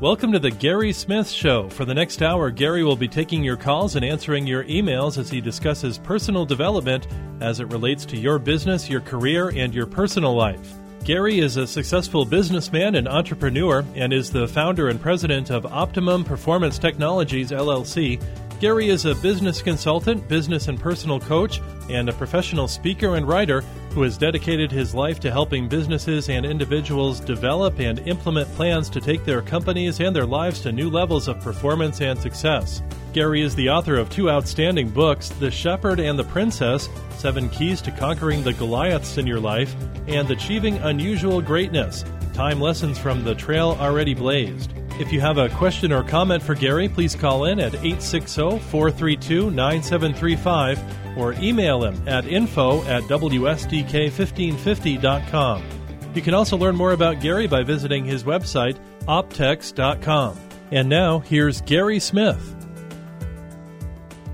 Welcome to the Gary Smith Show. For the next hour, Gary will be taking your calls and answering your emails as he discusses personal development as it relates to your business, your career, and your personal life. Gary is a successful businessman and entrepreneur and is the founder and president of Optimum Performance Technologies LLC. Gary is a business consultant, business and personal coach, and a professional speaker and writer who has dedicated his life to helping businesses and individuals develop and implement plans to take their companies and their lives to new levels of performance and success. Gary is the author of two outstanding books The Shepherd and the Princess Seven Keys to Conquering the Goliaths in Your Life, and Achieving Unusual Greatness Timeless Lessons from the Trail Already Blazed. If you have a question or comment for Gary, please call in at 860 432 9735 or email him at info at WSDK1550.com. You can also learn more about Gary by visiting his website, optex.com. And now, here's Gary Smith.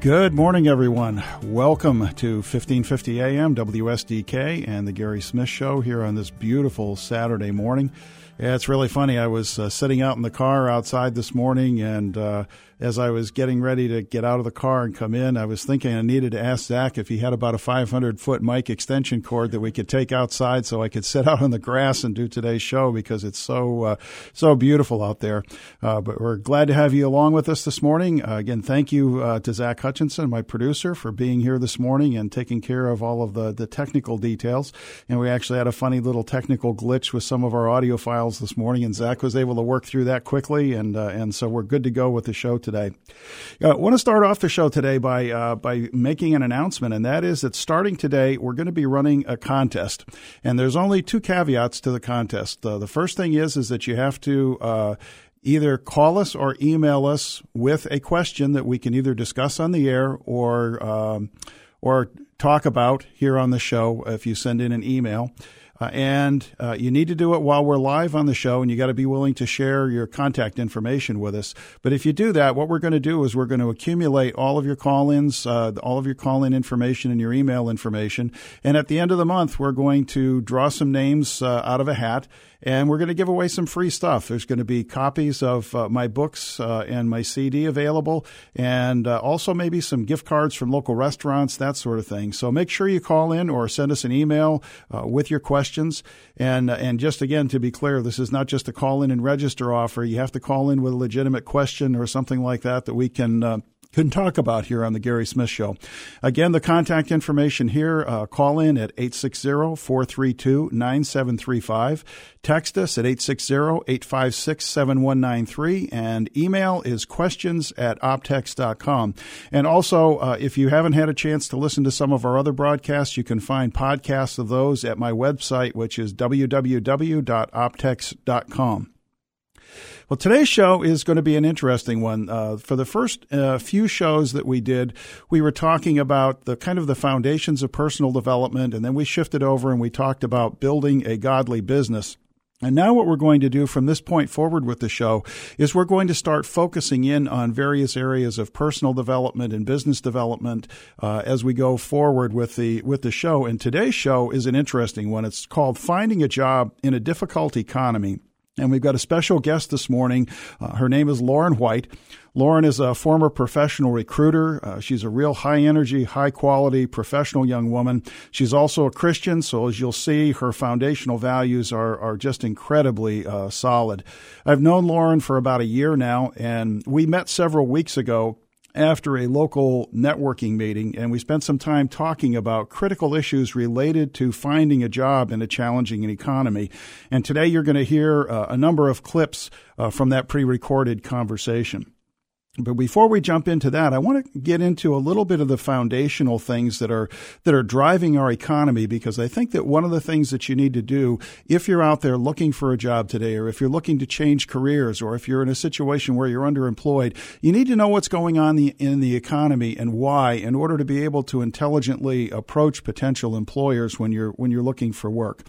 Good morning, everyone. Welcome to 1550 AM WSDK and the Gary Smith Show here on this beautiful Saturday morning. Yeah, it's really funny. I was uh, sitting out in the car outside this morning, and uh, as I was getting ready to get out of the car and come in, I was thinking I needed to ask Zach if he had about a 500 foot mic extension cord that we could take outside so I could sit out on the grass and do today's show because it's so uh, so beautiful out there. Uh, but we're glad to have you along with us this morning. Uh, again, thank you uh, to Zach Hutchinson, my producer, for being here this morning and taking care of all of the the technical details. And we actually had a funny little technical glitch with some of our audio files this morning, and Zach was able to work through that quickly, and uh, and so we're good to go with the show today. Uh, I want to start off the show today by uh, by making an announcement, and that is that starting today, we're going to be running a contest, and there's only two caveats to the contest. Uh, the first thing is is that you have to uh, either call us or email us with a question that we can either discuss on the air or um, or talk about here on the show if you send in an email. Uh, and uh, you need to do it while we're live on the show, and you got to be willing to share your contact information with us. But if you do that, what we're going to do is we're going to accumulate all of your call ins, uh, all of your call in information, and your email information. And at the end of the month, we're going to draw some names uh, out of a hat and we're going to give away some free stuff. There's going to be copies of uh, my books uh, and my CD available, and uh, also maybe some gift cards from local restaurants, that sort of thing. So make sure you call in or send us an email uh, with your questions. And uh, and just again to be clear, this is not just a call in and register offer. You have to call in with a legitimate question or something like that that we can uh, can talk about here on the Gary Smith Show. Again, the contact information here, uh, call in at 860-432-9735. Text us at 860-856-7193 and email is questions at optex.com. And also, uh, if you haven't had a chance to listen to some of our other broadcasts, you can find podcasts of those at my website, which is www.optex.com. Well, today's show is going to be an interesting one. Uh, for the first uh, few shows that we did, we were talking about the kind of the foundations of personal development, and then we shifted over and we talked about building a godly business. And now, what we're going to do from this point forward with the show is we're going to start focusing in on various areas of personal development and business development uh, as we go forward with the with the show. And today's show is an interesting one. It's called "Finding a Job in a Difficult Economy." And we've got a special guest this morning. Uh, her name is Lauren White. Lauren is a former professional recruiter. Uh, she's a real high energy, high quality professional young woman. She's also a Christian, so as you'll see, her foundational values are, are just incredibly uh, solid. I've known Lauren for about a year now, and we met several weeks ago after a local networking meeting, and we spent some time talking about critical issues related to finding a job in a challenging economy. And today you're going to hear uh, a number of clips uh, from that pre recorded conversation. But before we jump into that, I want to get into a little bit of the foundational things that are that are driving our economy because I think that one of the things that you need to do if you're out there looking for a job today or if you're looking to change careers or if you're in a situation where you're underemployed, you need to know what's going on in the economy and why in order to be able to intelligently approach potential employers when you're when you're looking for work.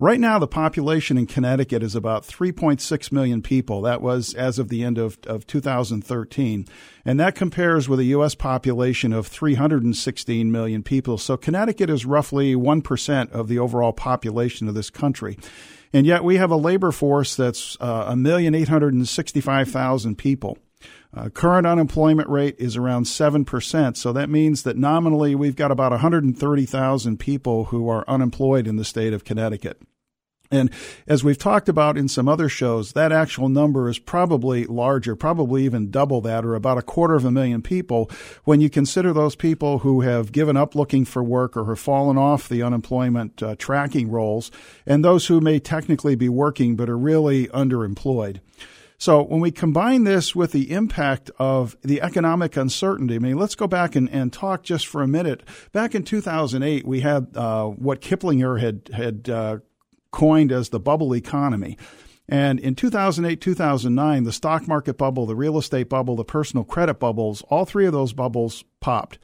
Right now the population in Connecticut is about 3.6 million people. That was as of the end of, of 2013. And that compares with a U.S. population of 316 million people. So Connecticut is roughly 1% of the overall population of this country. And yet we have a labor force that's uh, a million eight hundred and sixty-five thousand people. Uh, current unemployment rate is around 7%. So that means that nominally we've got about 130,000 people who are unemployed in the state of Connecticut. And as we've talked about in some other shows, that actual number is probably larger, probably even double that, or about a quarter of a million people when you consider those people who have given up looking for work or have fallen off the unemployment uh, tracking rolls, and those who may technically be working but are really underemployed. So when we combine this with the impact of the economic uncertainty, I mean, let's go back and, and talk just for a minute. Back in 2008, we had uh, what Kiplinger had had uh, coined as the bubble economy. And in 2008, 2009, the stock market bubble, the real estate bubble, the personal credit bubbles, all three of those bubbles popped.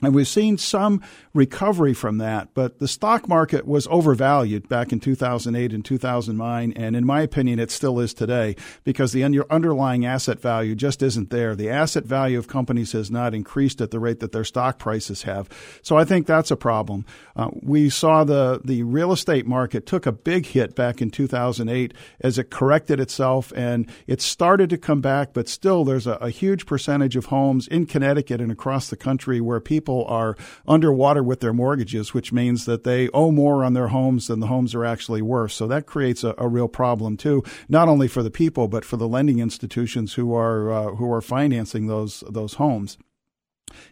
And we've seen some recovery from that, but the stock market was overvalued back in 2008 and 2009. And in my opinion, it still is today because the underlying asset value just isn't there. The asset value of companies has not increased at the rate that their stock prices have. So I think that's a problem. Uh, we saw the, the real estate market took a big hit back in 2008 as it corrected itself and it started to come back, but still there's a, a huge percentage of homes in Connecticut and across the country where people people are underwater with their mortgages, which means that they owe more on their homes than the homes are actually worth. So that creates a, a real problem too, not only for the people but for the lending institutions who are uh, who are financing those those homes.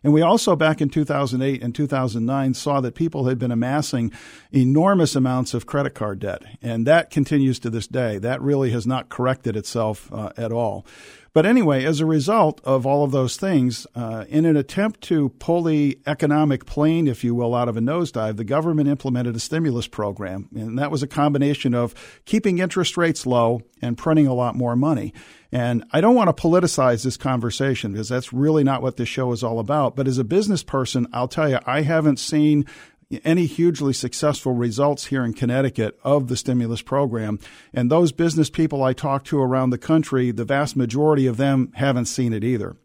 And we also, back in 2008 and 2009, saw that people had been amassing enormous amounts of credit card debt. And that continues to this day. That really has not corrected itself uh, at all. But anyway, as a result of all of those things, uh, in an attempt to pull the economic plane, if you will, out of a nosedive, the government implemented a stimulus program. And that was a combination of keeping interest rates low and printing a lot more money. And I don't want to politicize this conversation because that's really not what this show is all about. But as a business person, I'll tell you, I haven't seen any hugely successful results here in Connecticut of the stimulus program. And those business people I talk to around the country, the vast majority of them haven't seen it either.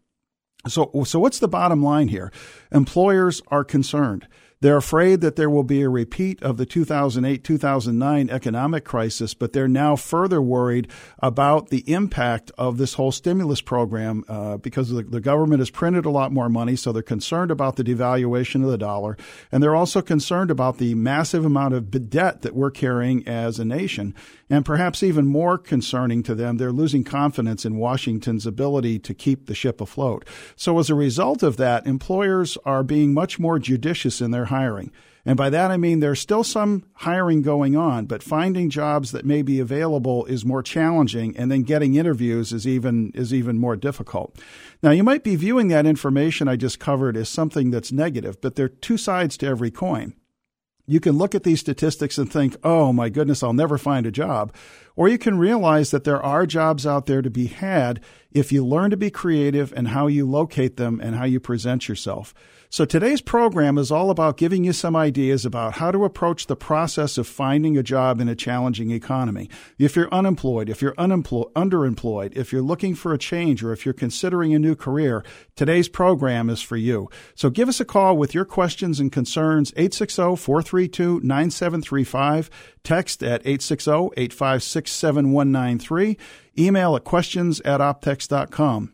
So, so what's the bottom line here? Employers are concerned. They're afraid that there will be a repeat of the 2008 2009 economic crisis, but they're now further worried about the impact of this whole stimulus program uh, because the, the government has printed a lot more money, so they're concerned about the devaluation of the dollar. And they're also concerned about the massive amount of debt that we're carrying as a nation. And perhaps even more concerning to them, they're losing confidence in Washington's ability to keep the ship afloat. So as a result of that, employers are being much more judicious in their hiring. And by that I mean there's still some hiring going on, but finding jobs that may be available is more challenging and then getting interviews is even is even more difficult. Now you might be viewing that information I just covered as something that's negative, but there are two sides to every coin. You can look at these statistics and think, oh my goodness, I'll never find a job. Or you can realize that there are jobs out there to be had if you learn to be creative and how you locate them and how you present yourself. So today's program is all about giving you some ideas about how to approach the process of finding a job in a challenging economy. If you're unemployed, if you're underemployed, if you're looking for a change or if you're considering a new career, today's program is for you. So give us a call with your questions and concerns 860-432-9735, text at oh, 860-856-7193, email at questions at optex.com.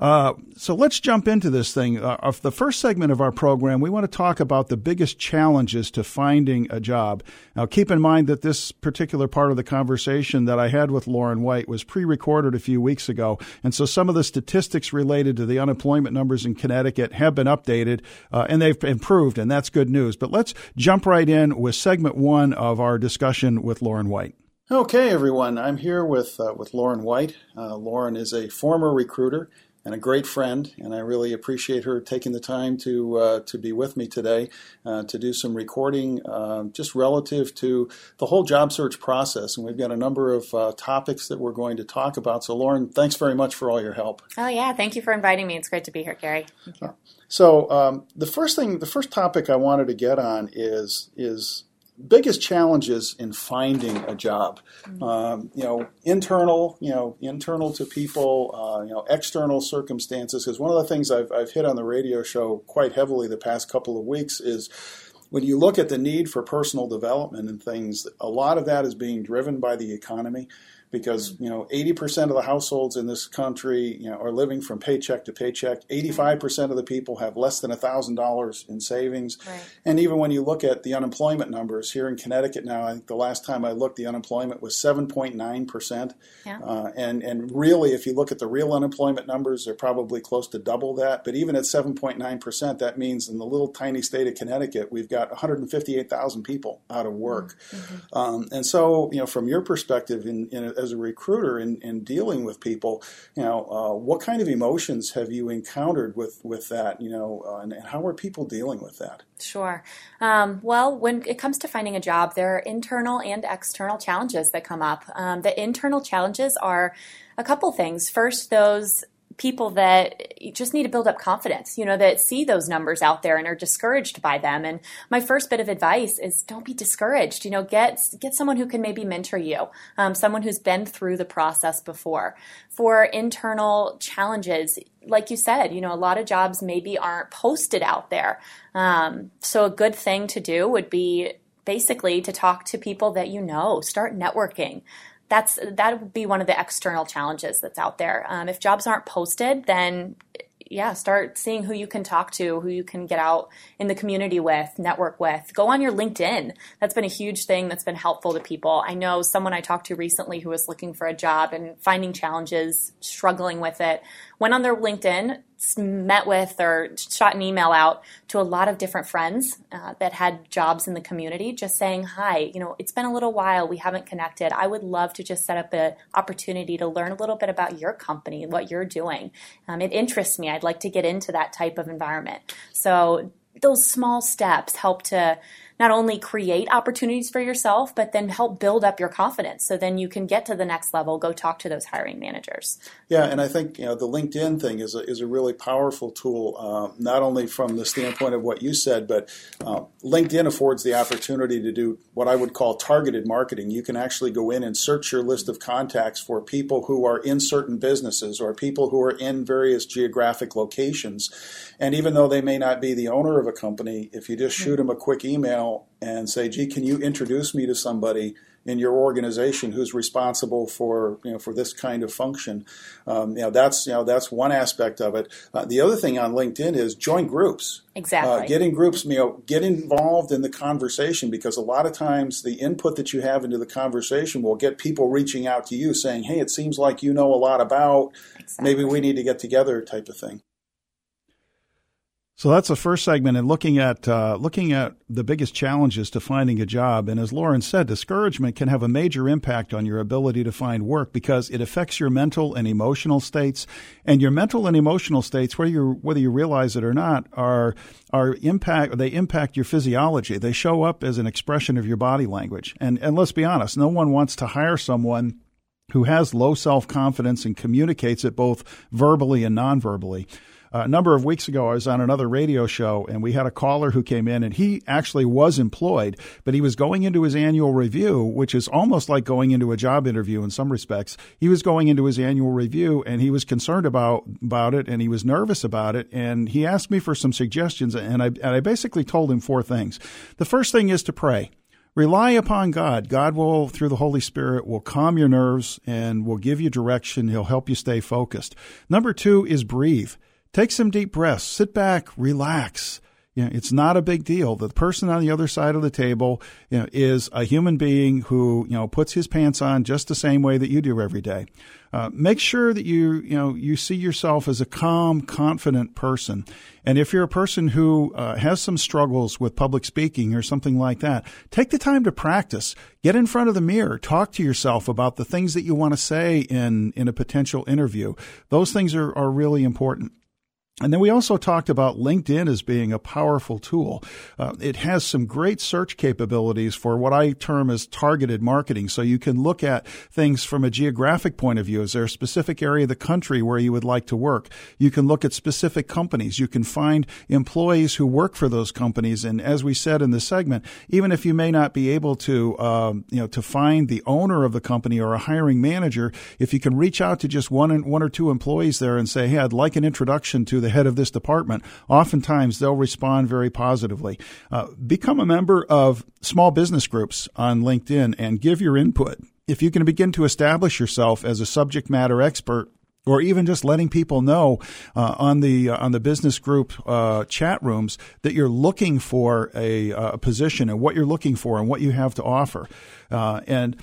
Uh, so let's jump into this thing. Uh, the first segment of our program, we want to talk about the biggest challenges to finding a job. Now, keep in mind that this particular part of the conversation that I had with Lauren White was pre recorded a few weeks ago. And so some of the statistics related to the unemployment numbers in Connecticut have been updated uh, and they've improved, and that's good news. But let's jump right in with segment one of our discussion with Lauren White. Okay, everyone. I'm here with uh, with Lauren White. Uh, Lauren is a former recruiter and a great friend, and I really appreciate her taking the time to uh, to be with me today uh, to do some recording, uh, just relative to the whole job search process. And we've got a number of uh, topics that we're going to talk about. So, Lauren, thanks very much for all your help. Oh yeah, thank you for inviting me. It's great to be here, Gary. So, um, the first thing, the first topic I wanted to get on is is biggest challenges in finding a job. Mm-hmm. Um, you know, internal, you know, internal to people, uh, you know, external circumstances. Because one of the things I've, I've hit on the radio show quite heavily the past couple of weeks is when you look at the need for personal development and things, a lot of that is being driven by the economy because you know 80% of the households in this country you know are living from paycheck to paycheck 85% of the people have less than $1000 in savings right. and even when you look at the unemployment numbers here in connecticut now i think the last time i looked the unemployment was 7.9% yeah. uh, and, and really if you look at the real unemployment numbers they're probably close to double that but even at 7.9% that means in the little tiny state of connecticut we've got 158000 people out of work mm-hmm. um, and so you know from your perspective in, in as a recruiter in, in dealing with people, you know, uh, what kind of emotions have you encountered with, with that, you know, uh, and, and, how are people dealing with that? Sure. Um, well, when it comes to finding a job, there are internal and external challenges that come up. Um, the internal challenges are a couple things. First, those people that just need to build up confidence, you know, that see those numbers out there and are discouraged by them. And my first bit of advice is don't be discouraged. You know, get get someone who can maybe mentor you, um, someone who's been through the process before. For internal challenges, like you said, you know, a lot of jobs maybe aren't posted out there. Um, so a good thing to do would be basically to talk to people that you know, start networking that's that would be one of the external challenges that's out there. Um, if jobs aren't posted, then yeah, start seeing who you can talk to, who you can get out in the community with, network with. Go on your LinkedIn. That's been a huge thing that's been helpful to people. I know someone I talked to recently who was looking for a job and finding challenges, struggling with it, went on their LinkedIn, met with or shot an email out to a lot of different friends uh, that had jobs in the community just saying hi you know it's been a little while we haven't connected. I would love to just set up an opportunity to learn a little bit about your company and what you're doing. Um, it interests me. I'd like to get into that type of environment. So those small steps help to not only create opportunities for yourself, but then help build up your confidence. So then you can get to the next level, go talk to those hiring managers. Yeah, and I think you know the LinkedIn thing is a, is a really powerful tool, uh, not only from the standpoint of what you said, but uh, LinkedIn affords the opportunity to do what I would call targeted marketing. You can actually go in and search your list of contacts for people who are in certain businesses or people who are in various geographic locations. And even though they may not be the owner of a company, if you just shoot them a quick email and say, "Gee, can you introduce me to somebody in your organization who's responsible for you know for this kind of function?" Um, you know, that's you know that's one aspect of it. Uh, the other thing on LinkedIn is join groups. Exactly. Uh, get in groups, you know, get involved in the conversation because a lot of times the input that you have into the conversation will get people reaching out to you saying, "Hey, it seems like you know a lot about. Exactly. Maybe we need to get together," type of thing. So that's the first segment, and looking at uh, looking at the biggest challenges to finding a job. And as Lauren said, discouragement can have a major impact on your ability to find work because it affects your mental and emotional states. And your mental and emotional states, whether you whether you realize it or not, are are impact they impact your physiology. They show up as an expression of your body language. And and let's be honest, no one wants to hire someone who has low self confidence and communicates it both verbally and non verbally a number of weeks ago, I was on another radio show and we had a caller who came in and he actually was employed, but he was going into his annual review, which is almost like going into a job interview in some respects. He was going into his annual review and he was concerned about, about it and he was nervous about it. And he asked me for some suggestions and I, and I basically told him four things. The first thing is to pray. Rely upon God. God will, through the Holy Spirit, will calm your nerves and will give you direction. He'll help you stay focused. Number two is breathe. Take some deep breaths, sit back, relax. You know, it's not a big deal. The person on the other side of the table you know, is a human being who you know puts his pants on just the same way that you do every day. Uh, make sure that you you know you see yourself as a calm, confident person. And if you're a person who uh, has some struggles with public speaking or something like that, take the time to practice. Get in front of the mirror. Talk to yourself about the things that you want to say in in a potential interview. Those things are, are really important. And then we also talked about LinkedIn as being a powerful tool. Uh, it has some great search capabilities for what I term as targeted marketing. So you can look at things from a geographic point of view. Is there a specific area of the country where you would like to work? You can look at specific companies. You can find employees who work for those companies. And as we said in the segment, even if you may not be able to, um, you know, to find the owner of the company or a hiring manager, if you can reach out to just one one or two employees there and say, "Hey, I'd like an introduction to the the head of this department, oftentimes they'll respond very positively. Uh, become a member of small business groups on LinkedIn and give your input. If you can begin to establish yourself as a subject matter expert or even just letting people know uh, on the uh, on the business group uh, chat rooms that you're looking for a, uh, a, position and what you're looking for and what you have to offer, uh, and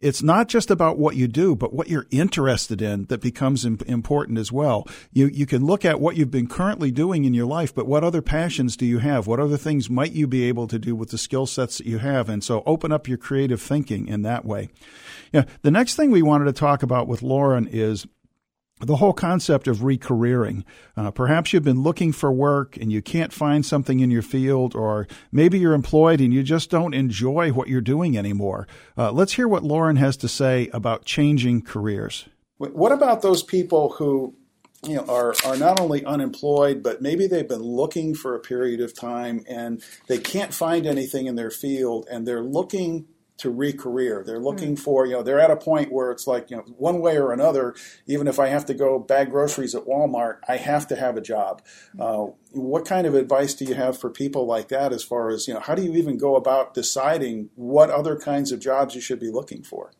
it's not just about what you do, but what you're interested in that becomes important as well. You you can look at what you've been currently doing in your life, but what other passions do you have? What other things might you be able to do with the skill sets that you have? And so open up your creative thinking in that way. Yeah. The next thing we wanted to talk about with Lauren is the whole concept of recareering. Uh, perhaps you've been looking for work and you can't find something in your field, or maybe you're employed and you just don't enjoy what you're doing anymore. Uh, let's hear what Lauren has to say about changing careers. What about those people who you know, are, are not only unemployed, but maybe they've been looking for a period of time and they can't find anything in their field and they're looking to recareer. They're looking mm. for, you know, they're at a point where it's like, you know, one way or another, even if I have to go bag groceries at Walmart, I have to have a job. Mm. Uh, what kind of advice do you have for people like that as far as, you know, how do you even go about deciding what other kinds of jobs you should be looking for?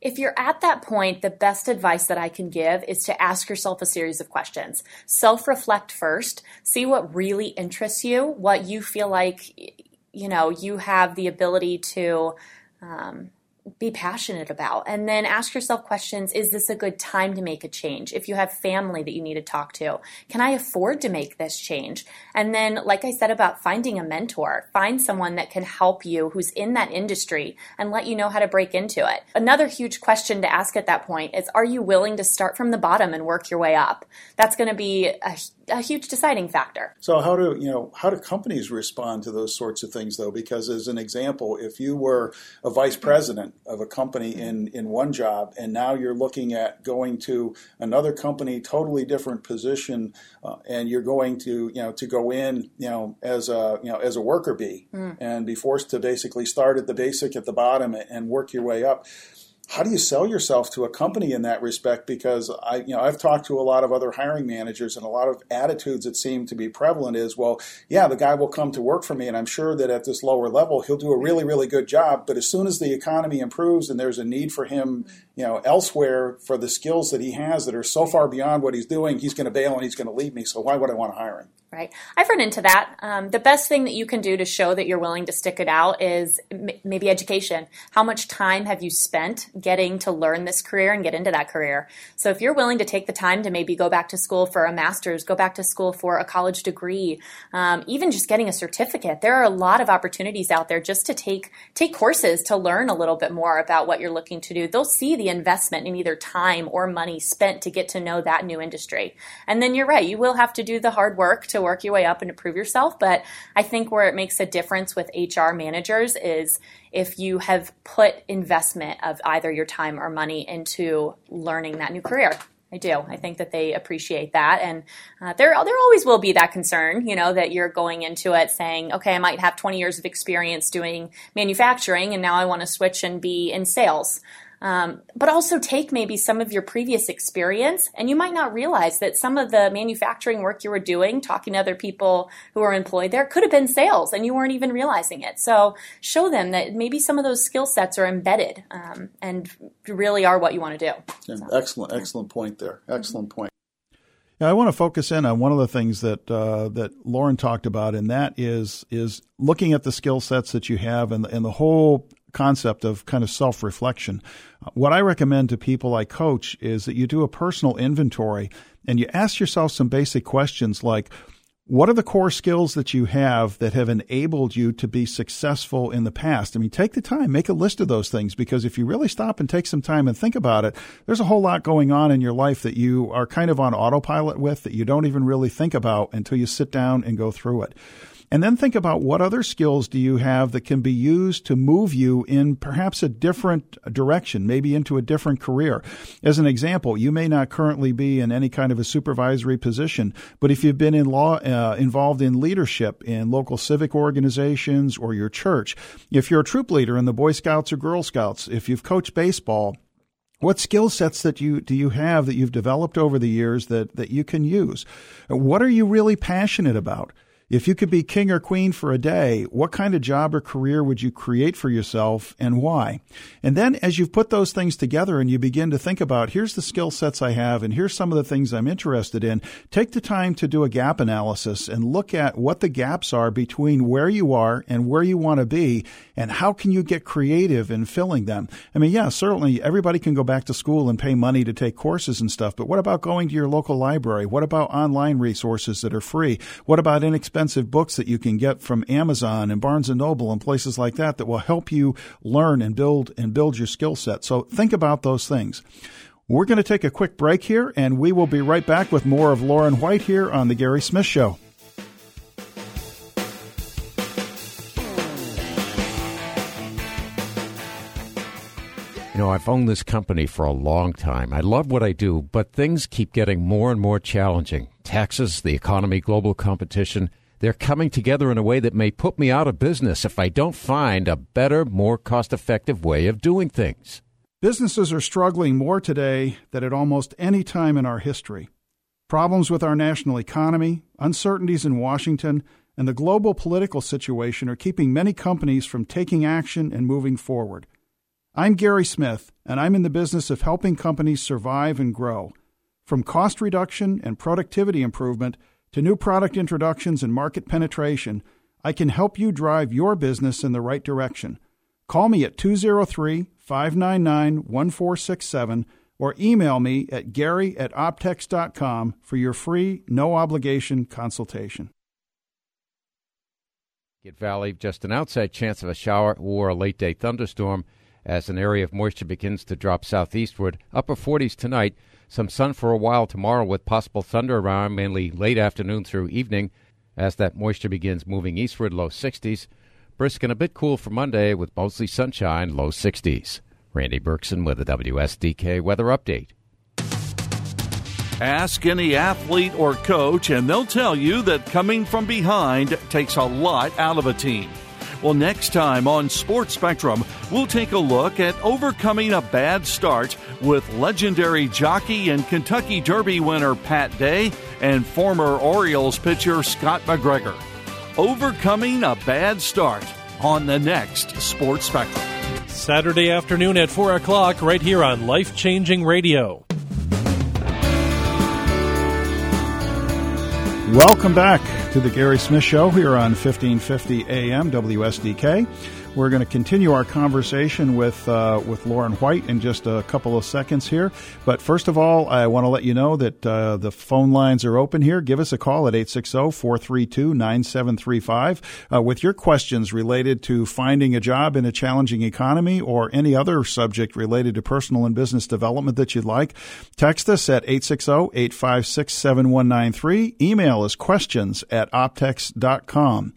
If you're at that point, the best advice that I can give is to ask yourself a series of questions. Self reflect first, see what really interests you, what you feel like, you know, you have the ability to um, be passionate about. And then ask yourself questions Is this a good time to make a change? If you have family that you need to talk to, can I afford to make this change? And then, like I said about finding a mentor, find someone that can help you who's in that industry and let you know how to break into it. Another huge question to ask at that point is Are you willing to start from the bottom and work your way up? That's going to be a, a huge deciding factor. So, how do you know how do companies respond to those sorts of things, though? Because, as an example, if you were a vice president of a company in, in one job, and now you're looking at going to another company, totally different position, uh, and you're going to you know to go in you know as a you know as a worker bee mm. and be forced to basically start at the basic at the bottom and work your way up how do you sell yourself to a company in that respect? Because I, you know, I've talked to a lot of other hiring managers, and a lot of attitudes that seem to be prevalent is, well, yeah, the guy will come to work for me, and I'm sure that at this lower level he'll do a really, really good job. But as soon as the economy improves and there's a need for him, you know, elsewhere for the skills that he has that are so far beyond what he's doing, he's going to bail and he's going to leave me. So why would I want to hire him? Right. I've run into that. Um, the best thing that you can do to show that you're willing to stick it out is m- maybe education. How much time have you spent getting to learn this career and get into that career? So if you're willing to take the time to maybe go back to school for a master's, go back to school for a college degree, um, even just getting a certificate, there are a lot of opportunities out there just to take take courses to learn a little bit more about what you're looking to do. They'll see the investment in either time or money spent to get to know that new industry. And then you're right, you will have to do the hard work to to work your way up and to prove yourself. But I think where it makes a difference with HR managers is if you have put investment of either your time or money into learning that new career. I do. I think that they appreciate that, and uh, there there always will be that concern, you know, that you're going into it saying, okay, I might have 20 years of experience doing manufacturing, and now I want to switch and be in sales. Um, but also take maybe some of your previous experience, and you might not realize that some of the manufacturing work you were doing, talking to other people who are employed there, could have been sales, and you weren't even realizing it. So show them that maybe some of those skill sets are embedded um, and really are what you want to do. Yeah, so, excellent, excellent point there. Excellent point. Yeah, I want to focus in on one of the things that uh, that Lauren talked about, and that is is looking at the skill sets that you have and and the whole concept of kind of self reflection. Uh, what I recommend to people I coach is that you do a personal inventory and you ask yourself some basic questions like, what are the core skills that you have that have enabled you to be successful in the past? I mean, take the time, make a list of those things because if you really stop and take some time and think about it, there's a whole lot going on in your life that you are kind of on autopilot with that you don't even really think about until you sit down and go through it. And then think about what other skills do you have that can be used to move you in perhaps a different direction, maybe into a different career. As an example, you may not currently be in any kind of a supervisory position, but if you've been in law, uh, involved in leadership in local civic organizations or your church, if you're a troop leader in the Boy Scouts or Girl Scouts, if you've coached baseball, What skill sets that you do you have that you've developed over the years that, that you can use? What are you really passionate about? If you could be king or queen for a day, what kind of job or career would you create for yourself and why? And then as you've put those things together and you begin to think about here's the skill sets I have and here's some of the things I'm interested in, take the time to do a gap analysis and look at what the gaps are between where you are and where you want to be and how can you get creative in filling them. I mean, yeah, certainly everybody can go back to school and pay money to take courses and stuff, but what about going to your local library? What about online resources that are free? What about inexpensive expensive books that you can get from Amazon and Barnes and Noble and places like that that will help you learn and build and build your skill set. So think about those things. We're going to take a quick break here and we will be right back with more of Lauren White here on the Gary Smith show. You know, I've owned this company for a long time. I love what I do, but things keep getting more and more challenging. Taxes, the economy, global competition. They're coming together in a way that may put me out of business if I don't find a better, more cost effective way of doing things. Businesses are struggling more today than at almost any time in our history. Problems with our national economy, uncertainties in Washington, and the global political situation are keeping many companies from taking action and moving forward. I'm Gary Smith, and I'm in the business of helping companies survive and grow. From cost reduction and productivity improvement to new product introductions and market penetration, I can help you drive your business in the right direction. Call me at 203 599 1467 or email me at gary at optex.com for your free, no obligation consultation. Get Valley, just an outside chance of a shower or a late day thunderstorm as an area of moisture begins to drop southeastward. Upper 40s tonight. Some sun for a while tomorrow with possible thunder around mainly late afternoon through evening as that moisture begins moving eastward, low 60s. Brisk and a bit cool for Monday with mostly sunshine, low 60s. Randy Berkson with the WSDK Weather Update. Ask any athlete or coach, and they'll tell you that coming from behind takes a lot out of a team. Well, next time on Sports Spectrum, we'll take a look at overcoming a bad start with legendary jockey and Kentucky Derby winner Pat Day and former Orioles pitcher Scott McGregor. Overcoming a bad start on the next Sports Spectrum. Saturday afternoon at 4 o'clock, right here on Life Changing Radio. Welcome back to the Gary Smith Show here on 1550 AM WSDK. We're going to continue our conversation with uh, with Lauren White in just a couple of seconds here. But first of all, I want to let you know that uh, the phone lines are open here. Give us a call at 860-432-9735 uh, with your questions related to finding a job in a challenging economy or any other subject related to personal and business development that you'd like. Text us at 860-856-7193. Email us questions at optex.com.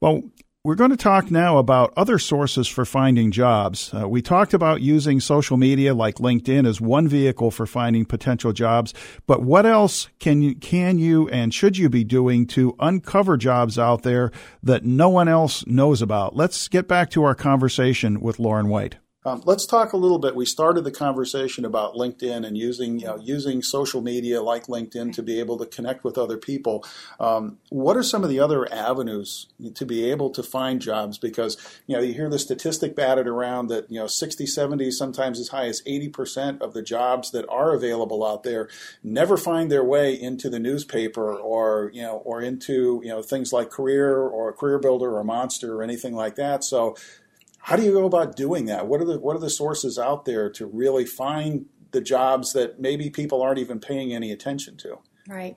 Well, we're going to talk now about other sources for finding jobs. Uh, we talked about using social media like LinkedIn as one vehicle for finding potential jobs, but what else can you, can you and should you be doing to uncover jobs out there that no one else knows about? Let's get back to our conversation with Lauren White. Um, let's talk a little bit. We started the conversation about LinkedIn and using you know, using social media like LinkedIn to be able to connect with other people. Um, what are some of the other avenues to be able to find jobs? Because you know you hear the statistic batted around that you know 60, 70, sometimes as high as 80 percent of the jobs that are available out there never find their way into the newspaper or you know or into you know things like Career or Career Builder or Monster or anything like that. So how do you go about doing that? What are the what are the sources out there to really find the jobs that maybe people aren't even paying any attention to? Right.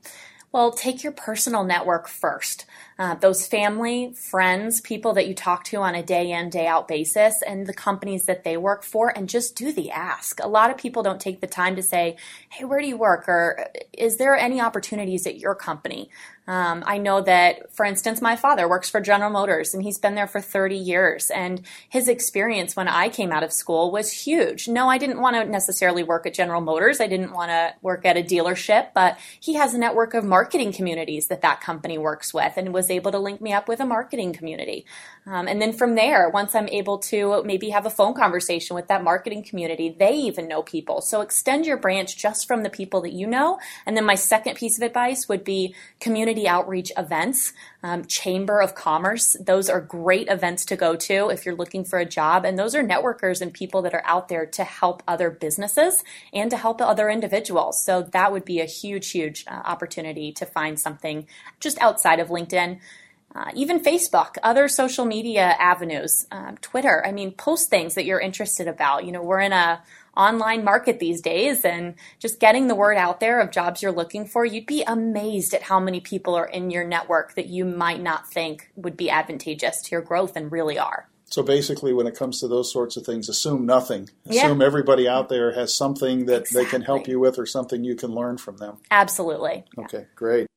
Well, take your personal network first. Uh, those family, friends, people that you talk to on a day in, day out basis, and the companies that they work for, and just do the ask. A lot of people don't take the time to say, Hey, where do you work? Or is there any opportunities at your company? Um, I know that, for instance, my father works for General Motors and he's been there for 30 years. And his experience when I came out of school was huge. No, I didn't want to necessarily work at General Motors. I didn't want to work at a dealership, but he has a network of marketing communities that that company works with and able to link me up with a marketing community. Um, and then from there, once I'm able to maybe have a phone conversation with that marketing community, they even know people. So extend your branch just from the people that you know. And then my second piece of advice would be community outreach events, um, Chamber of Commerce. Those are great events to go to if you're looking for a job. And those are networkers and people that are out there to help other businesses and to help other individuals. So that would be a huge, huge uh, opportunity to find something just outside of LinkedIn uh, even Facebook, other social media avenues, um, Twitter. I mean, post things that you're interested about. You know, we're in a online market these days, and just getting the word out there of jobs you're looking for. You'd be amazed at how many people are in your network that you might not think would be advantageous to your growth, and really are. So basically, when it comes to those sorts of things, assume nothing. Assume yeah. everybody out there has something that exactly. they can help you with or something you can learn from them. Absolutely. Okay, yeah. great.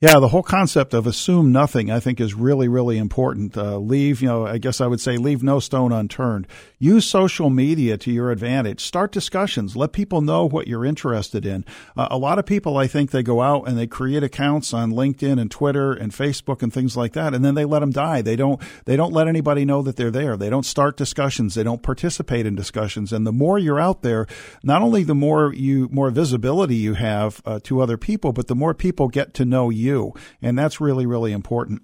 Yeah, the whole concept of assume nothing, I think, is really, really important. Uh, leave, you know, I guess I would say leave no stone unturned. Use social media to your advantage. Start discussions. Let people know what you're interested in. Uh, a lot of people, I think, they go out and they create accounts on LinkedIn and Twitter and Facebook and things like that, and then they let them die. They don't, they don't let anybody know that they're there. They don't start discussions. They don't participate in discussions. And the more you're out there, not only the more you, more visibility you have uh, to other people, but the more people get to know you you. And that's really, really important.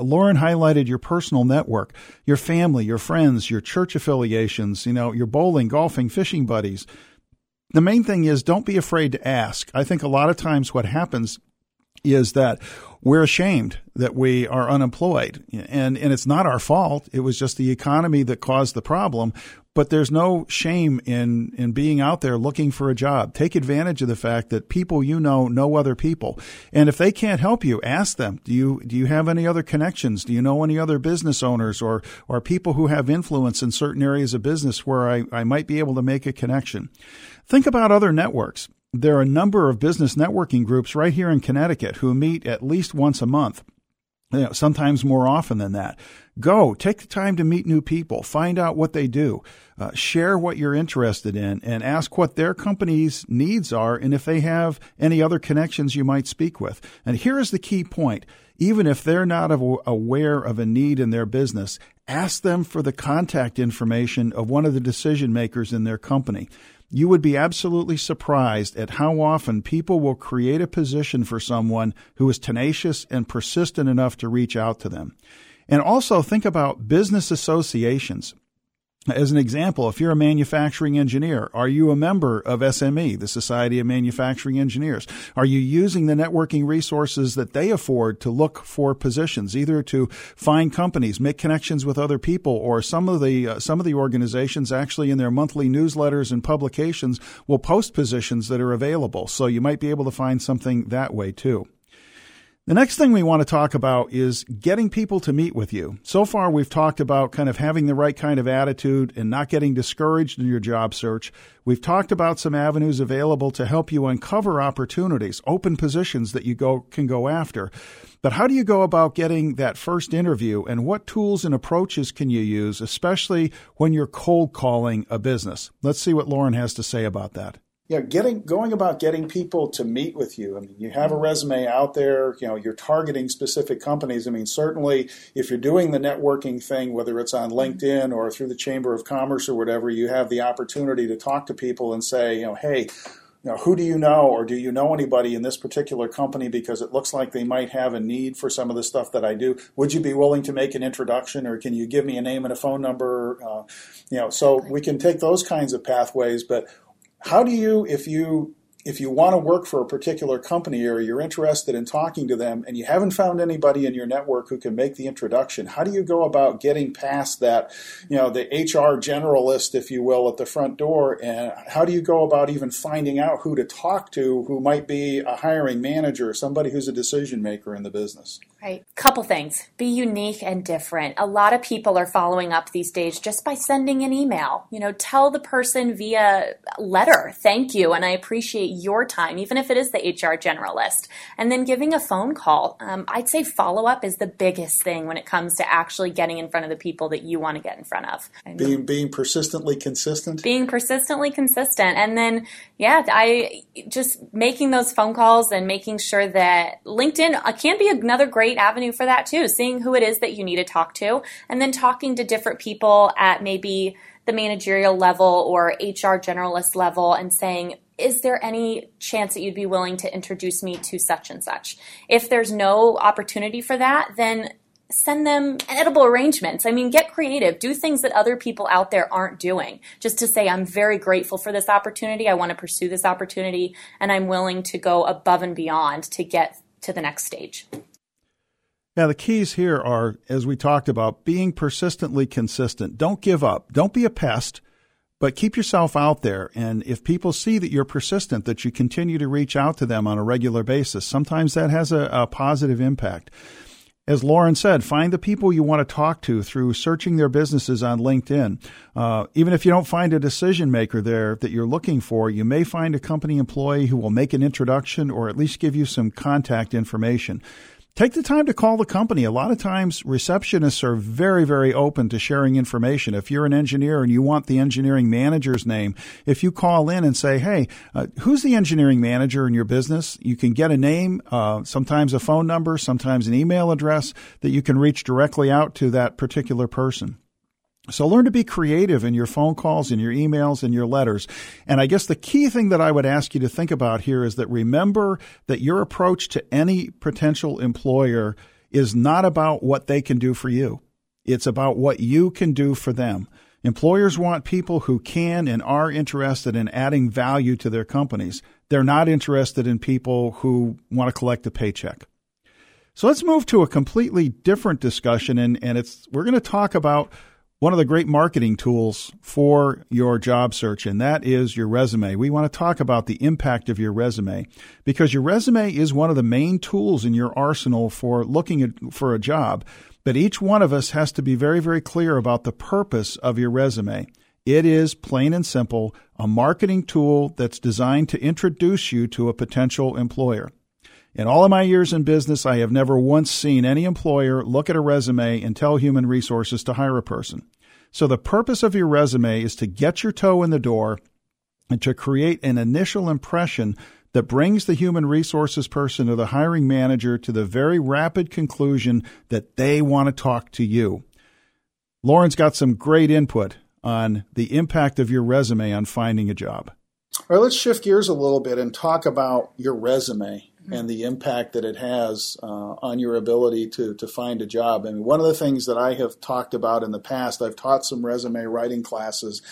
Lauren highlighted your personal network, your family, your friends, your church affiliations, you know, your bowling, golfing, fishing buddies. The main thing is don't be afraid to ask. I think a lot of times what happens is that we're ashamed that we are unemployed and and it's not our fault it was just the economy that caused the problem but there's no shame in in being out there looking for a job. Take advantage of the fact that people you know know other people. And if they can't help you ask them do you do you have any other connections? Do you know any other business owners or or people who have influence in certain areas of business where I, I might be able to make a connection? Think about other networks. There are a number of business networking groups right here in Connecticut who meet at least once a month. You know, sometimes more often than that. Go, take the time to meet new people, find out what they do, uh, share what you're interested in, and ask what their company's needs are and if they have any other connections you might speak with. And here is the key point. Even if they're not aware of a need in their business, ask them for the contact information of one of the decision makers in their company you would be absolutely surprised at how often people will create a position for someone who is tenacious and persistent enough to reach out to them. And also think about business associations. As an example, if you're a manufacturing engineer, are you a member of SME, the Society of Manufacturing Engineers? Are you using the networking resources that they afford to look for positions, either to find companies, make connections with other people, or some of the uh, some of the organizations actually in their monthly newsletters and publications will post positions that are available. So you might be able to find something that way too. The next thing we want to talk about is getting people to meet with you. So far, we've talked about kind of having the right kind of attitude and not getting discouraged in your job search. We've talked about some avenues available to help you uncover opportunities, open positions that you go, can go after. But how do you go about getting that first interview and what tools and approaches can you use, especially when you're cold calling a business? Let's see what Lauren has to say about that yeah, getting going about getting people to meet with you. I mean, you have a resume out there. You know, you're targeting specific companies. I mean, certainly, if you're doing the networking thing, whether it's on LinkedIn or through the Chamber of Commerce or whatever, you have the opportunity to talk to people and say, you know, hey. You know, who do you know, or do you know anybody in this particular company because it looks like they might have a need for some of the stuff that I do? Would you be willing to make an introduction, or can you give me a name and a phone number? Uh, you know, so we can take those kinds of pathways, but how do you if you if you want to work for a particular company or you're interested in talking to them and you haven't found anybody in your network who can make the introduction, how do you go about getting past that, you know, the HR generalist, if you will, at the front door? And how do you go about even finding out who to talk to who might be a hiring manager, somebody who's a decision maker in the business? Right. Couple things. Be unique and different. A lot of people are following up these days just by sending an email. You know, tell the person via letter, thank you, and I appreciate your time, even if it is the HR generalist. And then giving a phone call. Um, I'd say follow up is the biggest thing when it comes to actually getting in front of the people that you want to get in front of. being being persistently consistent. Being persistently consistent, and then yeah, I just making those phone calls and making sure that LinkedIn uh, can be another great avenue for that too. Seeing who it is that you need to talk to, and then talking to different people at maybe the managerial level or HR generalist level and saying, is there any chance that you'd be willing to introduce me to such and such? If there's no opportunity for that, then send them edible arrangements. I mean, get creative. Do things that other people out there aren't doing. Just to say, I'm very grateful for this opportunity. I want to pursue this opportunity, and I'm willing to go above and beyond to get to the next stage. Now, the keys here are, as we talked about, being persistently consistent. Don't give up. Don't be a pest, but keep yourself out there. And if people see that you're persistent, that you continue to reach out to them on a regular basis, sometimes that has a, a positive impact as Lauren said, find the people you want to talk to through searching their businesses on LinkedIn. Uh, even if you don't find a decision maker there that you're looking for, you may find a company employee who will make an introduction or at least give you some contact information take the time to call the company. A lot of times, receptionists are very, very open to sharing information. If you're an engineer and you want the engineering manager's name, if you call in and say, "Hey, uh, who's the engineering manager in your business?" You can get a name, uh, sometimes a phone number, sometimes an email address that you can reach directly out to that particular person. So learn to be creative in your phone calls, in your emails, in your letters. And I guess the key thing that I would ask you to think about here is that remember that your approach to any potential employer is not about what they can do for you. It's about what you can do for them. Employers want people who can and are interested in adding value to their companies. They're not interested in people who want to collect a paycheck. So let's move to a completely different discussion and, and it's we're going to talk about one of the great marketing tools for your job search, and that is your resume. We want to talk about the impact of your resume because your resume is one of the main tools in your arsenal for looking for a job. But each one of us has to be very, very clear about the purpose of your resume. It is plain and simple a marketing tool that's designed to introduce you to a potential employer. In all of my years in business, I have never once seen any employer look at a resume and tell human resources to hire a person. So the purpose of your resume is to get your toe in the door and to create an initial impression that brings the human resources person or the hiring manager to the very rapid conclusion that they want to talk to you. Lauren's got some great input on the impact of your resume on finding a job. All right, let's shift gears a little bit and talk about your resume and the impact that it has uh, on your ability to, to find a job. I mean, one of the things that I have talked about in the past, I've taught some resume writing classes,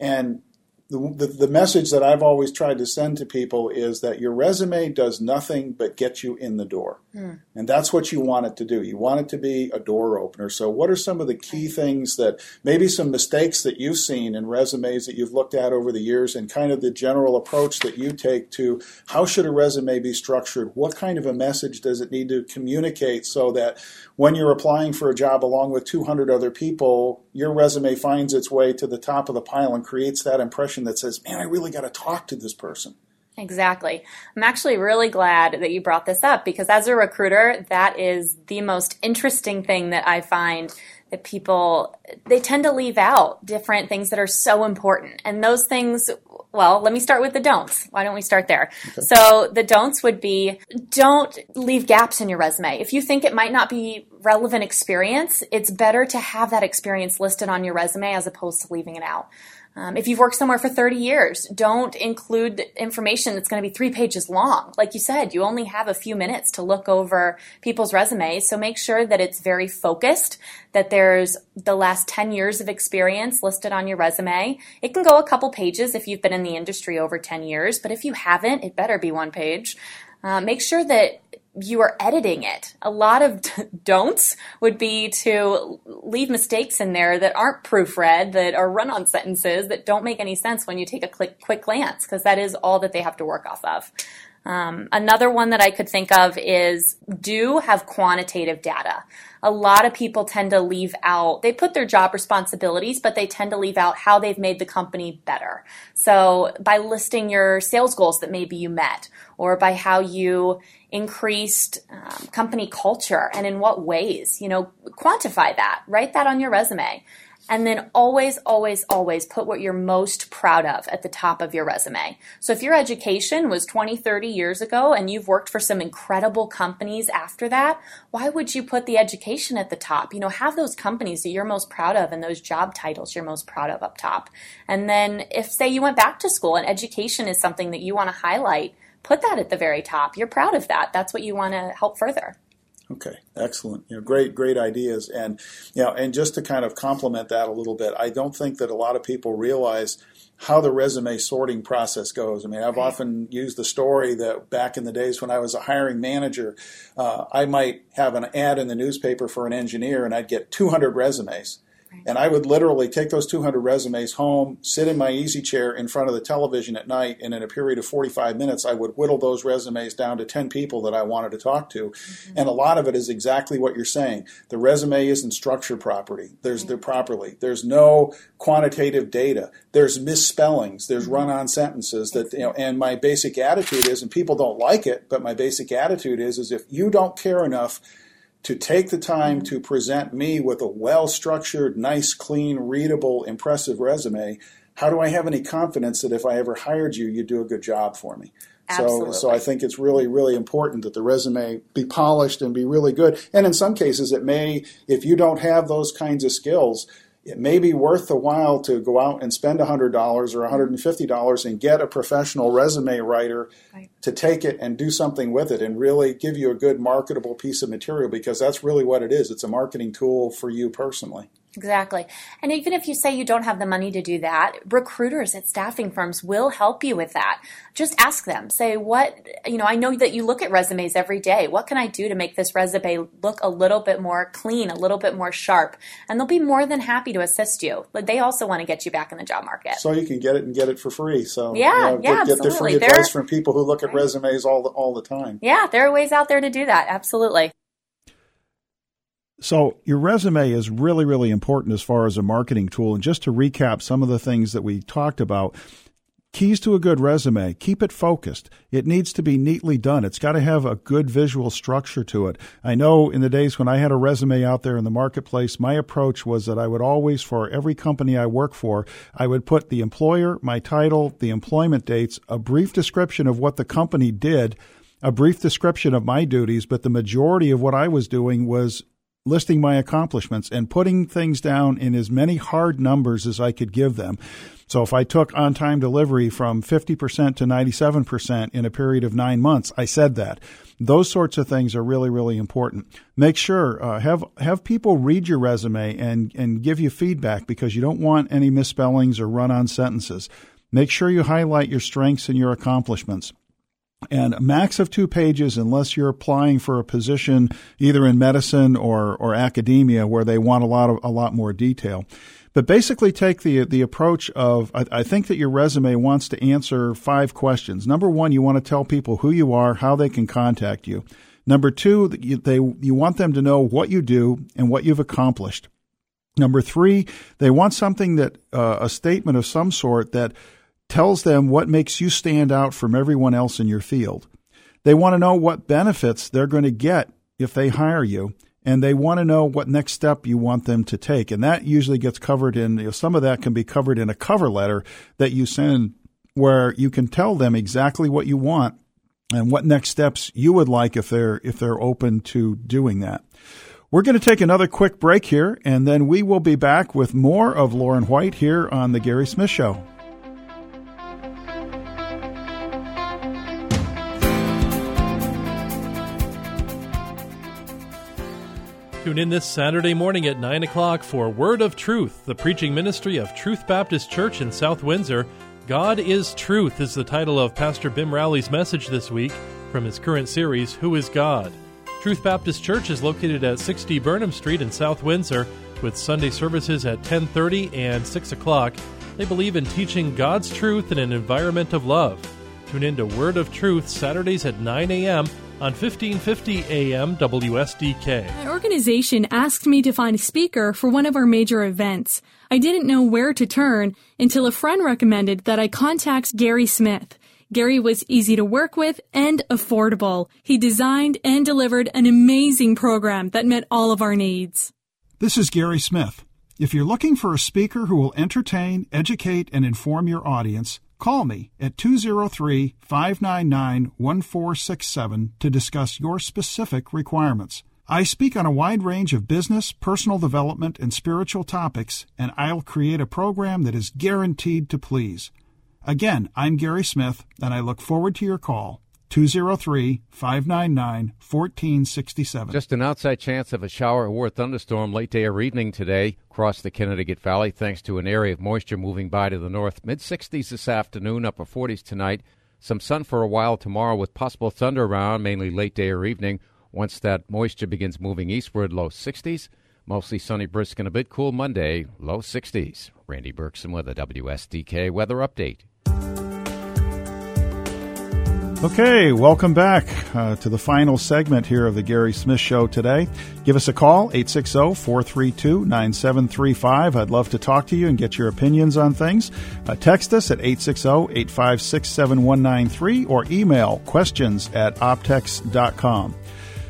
and the, the, message that I've always tried to send to people is that your resume does nothing but get you in the door. Mm. And that's what you want it to do. You want it to be a door opener. So, what are some of the key things that maybe some mistakes that you've seen in resumes that you've looked at over the years and kind of the general approach that you take to how should a resume be structured? What kind of a message does it need to communicate so that when you're applying for a job along with 200 other people, your resume finds its way to the top of the pile and creates that impression that says, man, I really got to talk to this person. Exactly. I'm actually really glad that you brought this up because as a recruiter, that is the most interesting thing that I find that people they tend to leave out different things that are so important. And those things well, let me start with the don'ts. Why don't we start there? Okay. So the don'ts would be don't leave gaps in your resume. If you think it might not be relevant experience, it's better to have that experience listed on your resume as opposed to leaving it out. Um, if you've worked somewhere for 30 years, don't include information that's going to be three pages long. Like you said, you only have a few minutes to look over people's resumes, so make sure that it's very focused, that there's the last 10 years of experience listed on your resume. It can go a couple pages if you've been in the industry over 10 years, but if you haven't, it better be one page. Uh, make sure that you are editing it. A lot of don'ts would be to leave mistakes in there that aren't proofread, that are run on sentences that don't make any sense when you take a quick, quick glance, because that is all that they have to work off of. Um, another one that I could think of is do have quantitative data. A lot of people tend to leave out, they put their job responsibilities, but they tend to leave out how they've made the company better. So by listing your sales goals that maybe you met, or by how you increased um, company culture and in what ways, you know, quantify that, write that on your resume. And then always, always, always put what you're most proud of at the top of your resume. So if your education was 20, 30 years ago and you've worked for some incredible companies after that, why would you put the education at the top? You know, have those companies that you're most proud of and those job titles you're most proud of up top. And then if, say, you went back to school and education is something that you want to highlight, put that at the very top. You're proud of that. That's what you want to help further. Okay, excellent. You know, great, great ideas, and you know, and just to kind of complement that a little bit, I don't think that a lot of people realize how the resume sorting process goes. I mean, I've often used the story that back in the days when I was a hiring manager, uh, I might have an ad in the newspaper for an engineer, and I'd get 200 resumes. And I would literally take those 200 resumes home, sit in my easy chair in front of the television at night, and in a period of 45 minutes, I would whittle those resumes down to 10 people that I wanted to talk to. Mm-hmm. And a lot of it is exactly what you're saying. The resume isn't structured properly. There's mm-hmm. the properly. There's no quantitative data. There's misspellings. There's mm-hmm. run-on sentences that you know. And my basic attitude is, and people don't like it, but my basic attitude is, is if you don't care enough to take the time mm-hmm. to present me with a well structured, nice, clean, readable, impressive resume, how do I have any confidence that if I ever hired you, you'd do a good job for me? Absolutely. So, so I think it's really, really important that the resume be polished and be really good. And in some cases, it may, if you don't have those kinds of skills, it may be worth the while to go out and spend $100 or $150 and get a professional resume writer right. to take it and do something with it and really give you a good marketable piece of material because that's really what it is. It's a marketing tool for you personally. Exactly. And even if you say you don't have the money to do that, recruiters at staffing firms will help you with that. Just ask them. Say, what, you know, I know that you look at resumes every day. What can I do to make this resume look a little bit more clean, a little bit more sharp? And they'll be more than happy to assist you. But they also want to get you back in the job market. So you can get it and get it for free. So, yeah, you know, yeah, get, get the free advice from people who look at resumes all the, all the time. Yeah, there are ways out there to do that. Absolutely. So, your resume is really, really important as far as a marketing tool. And just to recap some of the things that we talked about, keys to a good resume keep it focused. It needs to be neatly done. It's got to have a good visual structure to it. I know in the days when I had a resume out there in the marketplace, my approach was that I would always, for every company I work for, I would put the employer, my title, the employment dates, a brief description of what the company did a brief description of my duties, but the majority of what I was doing was listing my accomplishments and putting things down in as many hard numbers as I could give them. So if I took on time delivery from 50% to 97% in a period of nine months, I said that. Those sorts of things are really, really important. Make sure, uh, have, have people read your resume and, and give you feedback because you don't want any misspellings or run on sentences. Make sure you highlight your strengths and your accomplishments and a max of two pages unless you're applying for a position either in medicine or, or academia where they want a lot of a lot more detail. But basically take the the approach of I, I think that your resume wants to answer five questions. Number one, you want to tell people who you are, how they can contact you. Number two, they you want them to know what you do and what you've accomplished. Number three, they want something that uh, a statement of some sort that tells them what makes you stand out from everyone else in your field. They want to know what benefits they're going to get if they hire you, and they want to know what next step you want them to take. And that usually gets covered in, you know, some of that can be covered in a cover letter that you send where you can tell them exactly what you want and what next steps you would like if they're if they're open to doing that. We're going to take another quick break here and then we will be back with more of Lauren White here on the Gary Smith show. Tune in this Saturday morning at 9 o'clock for Word of Truth, the preaching ministry of Truth Baptist Church in South Windsor. God is Truth is the title of Pastor Bim Rowley's message this week from his current series, Who is God? Truth Baptist Church is located at 60 Burnham Street in South Windsor with Sunday services at 10:30 and 6 o'clock. They believe in teaching God's truth in an environment of love. Tune in to Word of Truth Saturdays at 9 a.m. on 1550 AM WSDK. An organization asked me to find a speaker for one of our major events. I didn't know where to turn until a friend recommended that I contact Gary Smith. Gary was easy to work with and affordable. He designed and delivered an amazing program that met all of our needs. This is Gary Smith. If you're looking for a speaker who will entertain, educate, and inform your audience, call me at 203 599 1467 to discuss your specific requirements. I speak on a wide range of business, personal development, and spiritual topics, and I'll create a program that is guaranteed to please. Again, I'm Gary Smith, and I look forward to your call. 203 599 1467. Just an outside chance of a shower or a thunderstorm late day or evening today across the Connecticut Valley, thanks to an area of moisture moving by to the north. Mid 60s this afternoon, upper 40s tonight. Some sun for a while tomorrow with possible thunder around, mainly late day or evening. Once that moisture begins moving eastward, low 60s. Mostly sunny, brisk, and a bit cool Monday, low 60s. Randy Berkson with a WSDK weather update. Okay, welcome back uh, to the final segment here of the Gary Smith Show today. Give us a call, 860 432 9735. I'd love to talk to you and get your opinions on things. Uh, text us at 860 856 7193 or email questions at optex.com.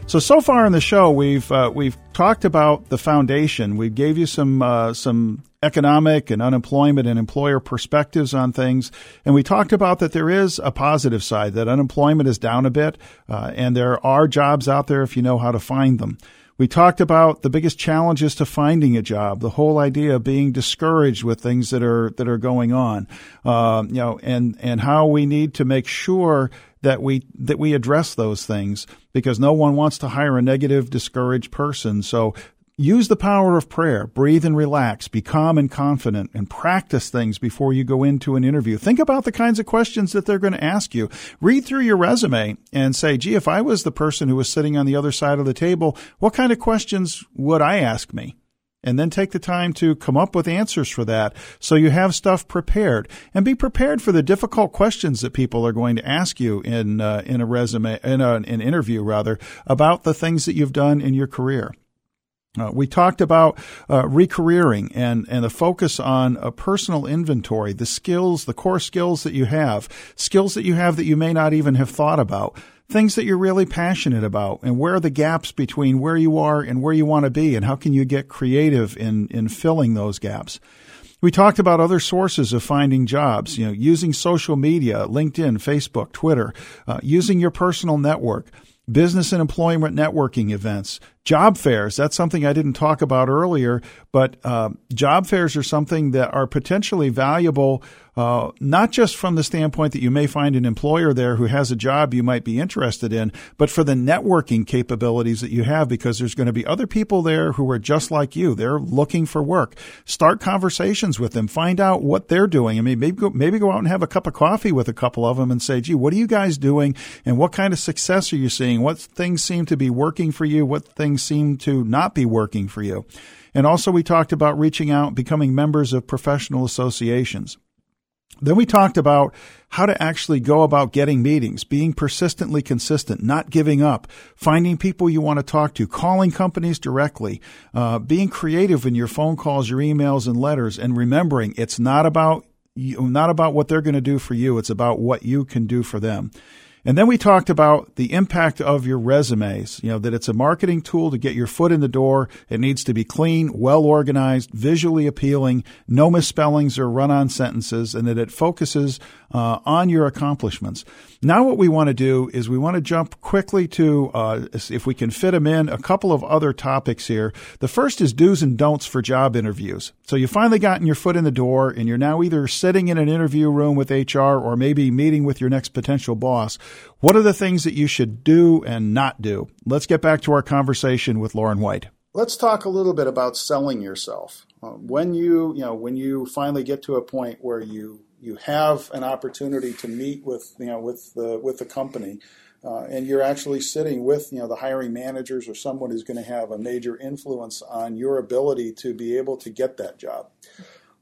So so far in the show, we've uh, we've talked about the foundation. We gave you some uh, some economic and unemployment and employer perspectives on things. And we talked about that there is a positive side, that unemployment is down a bit, uh, and there are jobs out there if you know how to find them. We talked about the biggest challenges to finding a job, the whole idea of being discouraged with things that are that are going on, uh, you know, and and how we need to make sure that we that we address those things because no one wants to hire a negative, discouraged person. So Use the power of prayer. Breathe and relax. Be calm and confident and practice things before you go into an interview. Think about the kinds of questions that they're going to ask you. Read through your resume and say, gee, if I was the person who was sitting on the other side of the table, what kind of questions would I ask me? And then take the time to come up with answers for that so you have stuff prepared and be prepared for the difficult questions that people are going to ask you in, uh, in a resume, in a, an interview rather, about the things that you've done in your career. Uh, we talked about uh, recareering and, and the focus on a personal inventory, the skills, the core skills that you have, skills that you have that you may not even have thought about, things that you're really passionate about, and where are the gaps between where you are and where you want to be, and how can you get creative in, in filling those gaps. We talked about other sources of finding jobs, you know, using social media, LinkedIn, Facebook, Twitter, uh, using your personal network business and employment networking events, job fairs. That's something I didn't talk about earlier, but uh, job fairs are something that are potentially valuable uh, not just from the standpoint that you may find an employer there who has a job you might be interested in, but for the networking capabilities that you have because there's going to be other people there who are just like you. They're looking for work. Start conversations with them. Find out what they're doing. I mean, maybe go, maybe go out and have a cup of coffee with a couple of them and say, gee, what are you guys doing? And what kind of success are you seeing? What things seem to be working for you? What things seem to not be working for you? And also we talked about reaching out, becoming members of professional associations. Then we talked about how to actually go about getting meetings, being persistently consistent, not giving up, finding people you want to talk to, calling companies directly, uh, being creative in your phone calls, your emails, and letters, and remembering it's not about you, not about what they're going to do for you. It's about what you can do for them. And then we talked about the impact of your resumes, you know, that it's a marketing tool to get your foot in the door. It needs to be clean, well organized, visually appealing, no misspellings or run on sentences, and that it focuses uh, on your accomplishments. Now, what we want to do is we want to jump quickly to, uh, if we can fit them in, a couple of other topics here. The first is do's and don'ts for job interviews. So you've finally gotten your foot in the door and you're now either sitting in an interview room with HR or maybe meeting with your next potential boss. What are the things that you should do and not do? Let's get back to our conversation with Lauren White. Let's talk a little bit about selling yourself. Uh, when you, you know, when you finally get to a point where you you have an opportunity to meet with you know with the with the company, uh, and you're actually sitting with you know the hiring managers or someone who's going to have a major influence on your ability to be able to get that job.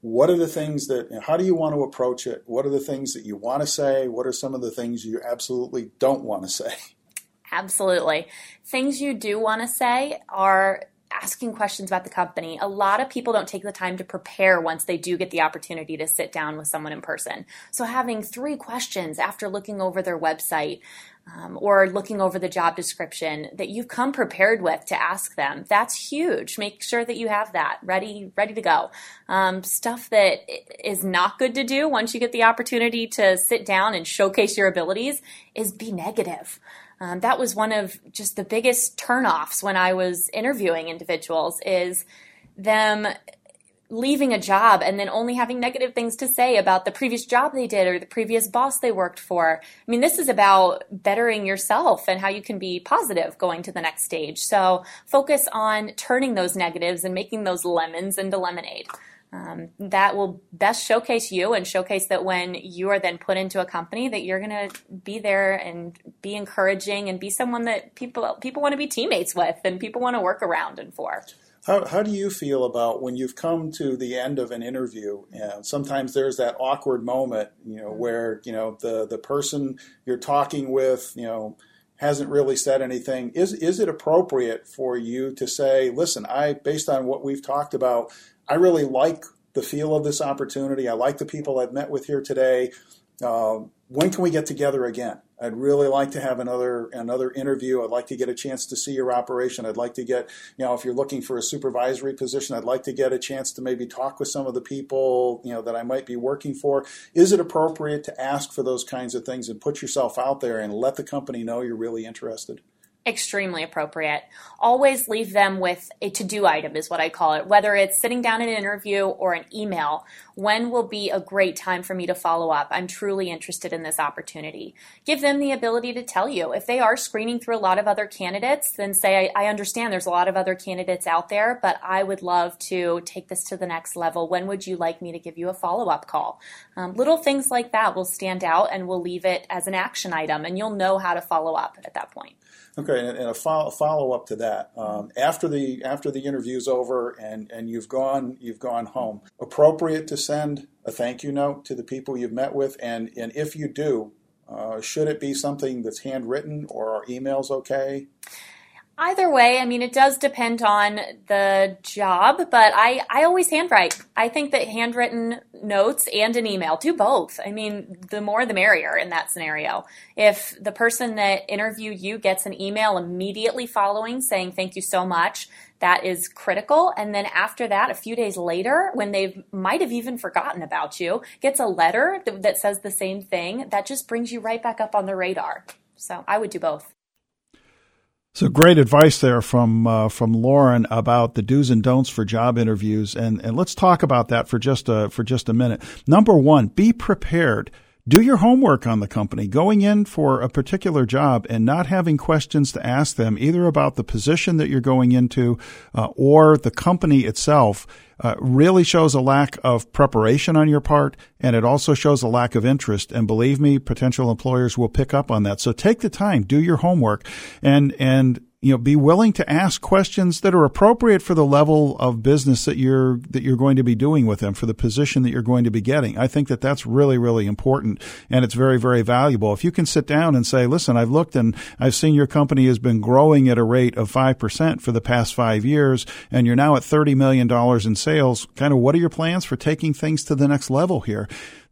what are the things that how do you want to approach it? What are the things that you want to say? What are some of the things you absolutely don't want to say? Absolutely. Things you do want to say are asking questions about the company. A lot of people don't take the time to prepare once they do get the opportunity to sit down with someone in person. So having three questions after looking over their website um, or looking over the job description that you've come prepared with to ask them, that's huge. Make sure that you have that ready, ready to go. Um, stuff that is not good to do once you get the opportunity to sit down and showcase your abilities is be negative. Um, that was one of just the biggest turnoffs when I was interviewing individuals is them leaving a job and then only having negative things to say about the previous job they did or the previous boss they worked for. I mean, this is about bettering yourself and how you can be positive going to the next stage. So focus on turning those negatives and making those lemons into lemonade. Um, that will best showcase you and showcase that when you are then put into a company that you're going to be there and be encouraging and be someone that people people want to be teammates with and people want to work around and for. How, how do you feel about when you've come to the end of an interview and sometimes there's that awkward moment, you know, where, you know, the, the person you're talking with, you know, hasn't really said anything. Is is it appropriate for you to say, listen, I based on what we've talked about, I really like the feel of this opportunity. I like the people I've met with here today. Uh, when can we get together again? I'd really like to have another another interview. I'd like to get a chance to see your operation. I'd like to get, you know, if you're looking for a supervisory position, I'd like to get a chance to maybe talk with some of the people, you know, that I might be working for. Is it appropriate to ask for those kinds of things and put yourself out there and let the company know you're really interested? Extremely appropriate. Always leave them with a to do item, is what I call it, whether it's sitting down in an interview or an email. When will be a great time for me to follow up? I'm truly interested in this opportunity. Give them the ability to tell you. If they are screening through a lot of other candidates, then say, I, I understand there's a lot of other candidates out there, but I would love to take this to the next level. When would you like me to give you a follow up call? Um, little things like that will stand out and we'll leave it as an action item, and you'll know how to follow up at that point. Okay, and, a follow, follow up to that. Um, after the after the interview's over and, and you've gone you've gone home, appropriate to send a thank you note to the people you've met with, and and if you do, uh, should it be something that's handwritten or are emails okay? Either way, I mean, it does depend on the job, but I, I always handwrite. I think that handwritten notes and an email, do both. I mean, the more the merrier in that scenario. If the person that interviewed you gets an email immediately following saying, thank you so much, that is critical. And then after that, a few days later, when they might have even forgotten about you, gets a letter that says the same thing, that just brings you right back up on the radar. So I would do both. So great advice there from uh, from Lauren about the do's and don'ts for job interviews, and and let's talk about that for just a for just a minute. Number one, be prepared. Do your homework on the company. Going in for a particular job and not having questions to ask them either about the position that you're going into uh, or the company itself uh, really shows a lack of preparation on your part, and it also shows a lack of interest. And believe me, potential employers will pick up on that. So take the time, do your homework, and and you know, be willing to ask questions that are appropriate for the level of business that you're that you're going to be doing with them for the position that you're going to be getting. I think that that's really really important and it's very very valuable. If you can sit down and say, "Listen, I've looked and I've seen your company has been growing at a rate of 5% for the past 5 years and you're now at 30 million dollars in sales. Kind of what are your plans for taking things to the next level here?"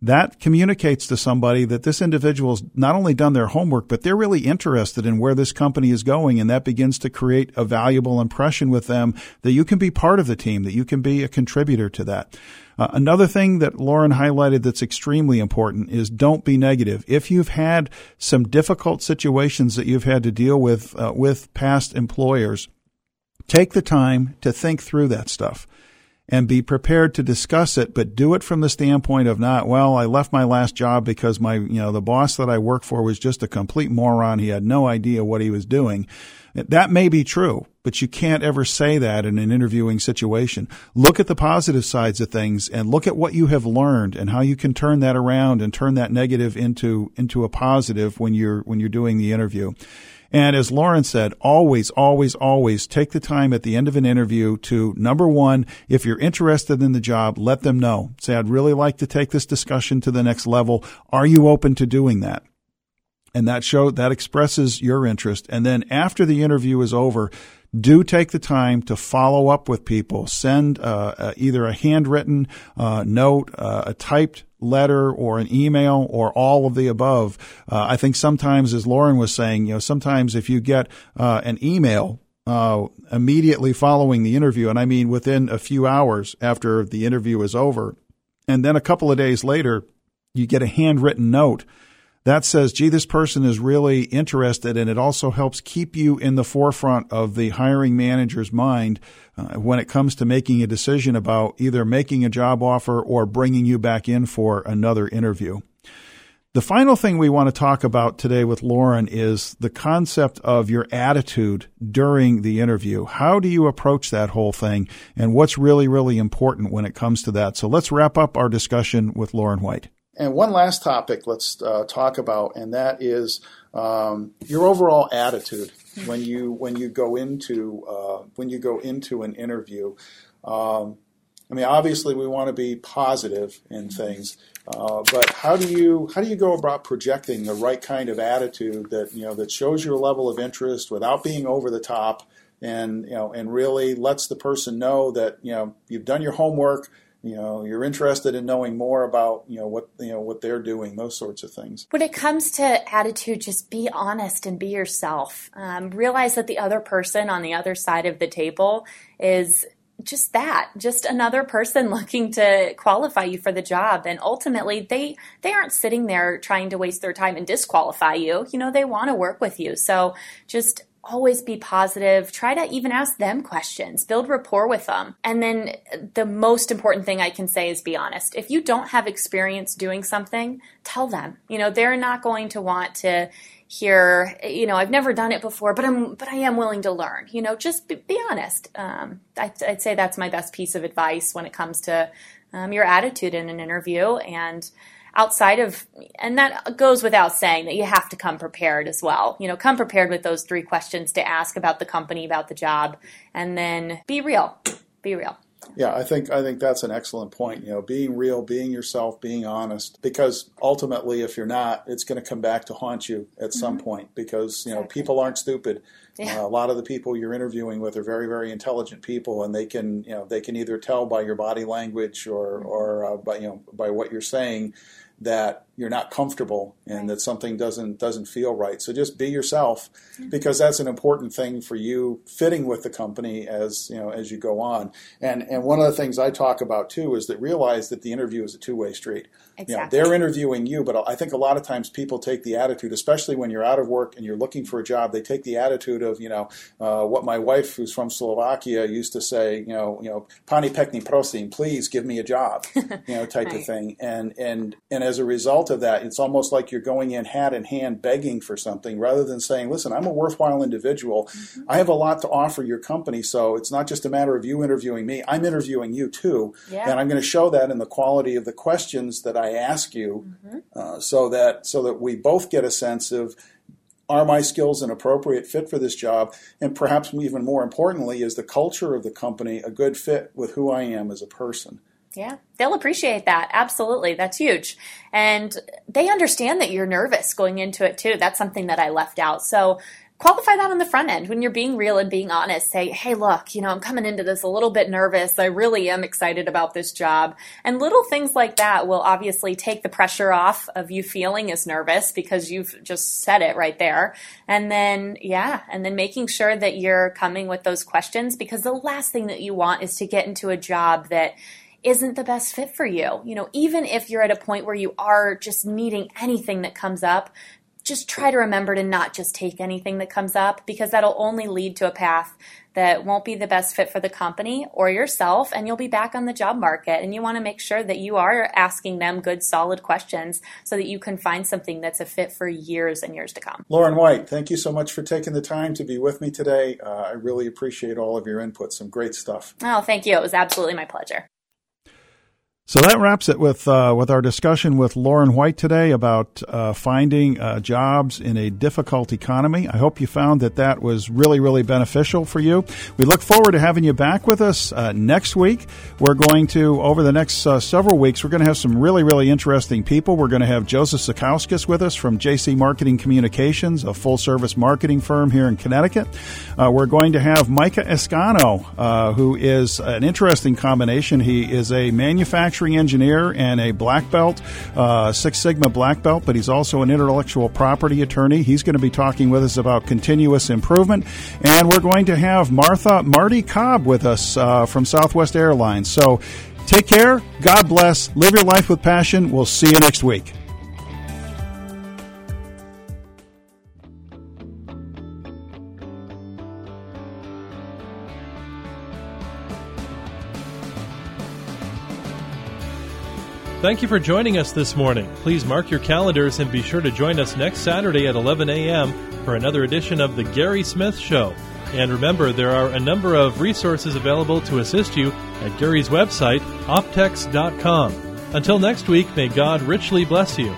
That communicates to somebody that this individual's not only done their homework, but they're really interested in where this company is going. And that begins to create a valuable impression with them that you can be part of the team, that you can be a contributor to that. Uh, another thing that Lauren highlighted that's extremely important is don't be negative. If you've had some difficult situations that you've had to deal with uh, with past employers, take the time to think through that stuff and be prepared to discuss it, but do it from the standpoint of not, well, I left my last job because my, you know, the boss that I worked for was just a complete moron. He had no idea what he was doing. That may be true, but you can't ever say that in an interviewing situation. Look at the positive sides of things and look at what you have learned and how you can turn that around and turn that negative into, into a positive when you're, when you're doing the interview. And as Lauren said, always, always, always take the time at the end of an interview to number one, if you're interested in the job, let them know. Say, I'd really like to take this discussion to the next level. Are you open to doing that? And that show that expresses your interest. And then after the interview is over, do take the time to follow up with people. Send uh, uh, either a handwritten uh, note, uh, a typed letter, or an email, or all of the above. Uh, I think sometimes, as Lauren was saying, you know, sometimes if you get uh, an email immediately following the interview, and I mean within a few hours after the interview is over, and then a couple of days later, you get a handwritten note that says, gee, this person is really interested, and it also helps keep you in the forefront of the hiring manager's mind uh, when it comes to making a decision about either making a job offer or bringing you back in for another interview. The final thing we want to talk about today with Lauren is the concept of your attitude during the interview. How do you approach that whole thing and what's really, really important when it comes to that? So let's wrap up our discussion with Lauren White. And one last topic let's uh, talk about, and that is um, your overall attitude when you when you go into uh, when you go into an interview. Um, I mean, obviously, we want to be positive in things, uh, but how do you how do you go about projecting the right kind of attitude that you know that shows your level of interest without being over the top, and you know, and really lets the person know that you know you've done your homework you know you're interested in knowing more about you know what you know what they're doing those sorts of things. When it comes to attitude just be honest and be yourself. Um, realize that the other person on the other side of the table is just that just another person looking to qualify you for the job. And ultimately they they aren't sitting there trying to waste their time and disqualify you. You know they want to work with you. So just always be positive. Try to even ask them questions, build rapport with them. And then the most important thing I can say is be honest. If you don't have experience doing something, tell them. You know, they're not going to want to hear, you know, I've never done it before, but I'm, but I am willing to learn. You know, just be, be honest. Um, I'd, I'd, say that's my best piece of advice when it comes to um, your attitude in an interview and outside of, and that goes without saying that you have to come prepared as well. You know, come prepared with those three questions to ask about the company, about the job, and then be real. Be real. Yeah, I think I think that's an excellent point. You know, being real, being yourself, being honest. Because ultimately, if you're not, it's going to come back to haunt you at some mm-hmm. point. Because you know, exactly. people aren't stupid. Yeah. Uh, a lot of the people you're interviewing with are very, very intelligent people, and they can you know they can either tell by your body language or mm-hmm. or uh, by you know by what you're saying that you're not comfortable and right. that something doesn't doesn't feel right. So just be yourself because that's an important thing for you fitting with the company as you know as you go on. And and one of the things I talk about too is that realize that the interview is a two way street. Exactly. You know, they're interviewing you, but I think a lot of times people take the attitude, especially when you're out of work and you're looking for a job, they take the attitude of you know uh, what my wife, who's from Slovakia, used to say, you know, you know, pani pekni prosim, please give me a job, you know, type right. of thing. And and and as a result of that, it's almost like you're going in hat in hand begging for something rather than saying, listen, I'm a worthwhile individual. Mm-hmm. I have a lot to offer your company, so it's not just a matter of you interviewing me. I'm interviewing you too, yeah. and I'm going to show that in the quality of the questions that I I ask you, mm-hmm. uh, so that so that we both get a sense of are my skills an appropriate fit for this job, and perhaps even more importantly, is the culture of the company a good fit with who I am as a person. Yeah, they'll appreciate that. Absolutely. That's huge. And they understand that you're nervous going into it too. That's something that I left out. So qualify that on the front end when you're being real and being honest. Say, hey, look, you know, I'm coming into this a little bit nervous. I really am excited about this job. And little things like that will obviously take the pressure off of you feeling as nervous because you've just said it right there. And then, yeah, and then making sure that you're coming with those questions because the last thing that you want is to get into a job that isn't the best fit for you. You know, even if you're at a point where you are just needing anything that comes up, just try to remember to not just take anything that comes up because that'll only lead to a path that won't be the best fit for the company or yourself and you'll be back on the job market and you want to make sure that you are asking them good solid questions so that you can find something that's a fit for years and years to come. Lauren white thank you so much for taking the time to be with me today. Uh, i really appreciate all of your input. Some great stuff. Oh thank you. It was absolutely my pleasure So that wraps it with uh, with our discussion with Lauren White today about uh, finding uh, jobs in a difficult economy. I hope you found that that was really really beneficial for you. We look forward to having you back with us uh, next week. We're going to over the next uh, several weeks. We're going to have some really really interesting people. We're going to have Joseph Sikauskas with us from JC Marketing Communications, a full service marketing firm here in Connecticut. Uh, we're going to have Micah Escano, who is an interesting combination. He is a manufacturer manufacturing engineer and a black belt, uh, Six Sigma black belt, but he's also an intellectual property attorney. He's going to be talking with us about continuous improvement. And we're going to have Martha Marty Cobb with us uh, from Southwest Airlines. So take care. God bless. Live your life with passion. We'll see you next week. Thank you for joining us this morning. Please mark your calendars and be sure to join us next Saturday at 11 a.m. for another edition of The Gary Smith Show. And remember, there are a number of resources available to assist you at Gary's website, optex.com. Until next week, may God richly bless you.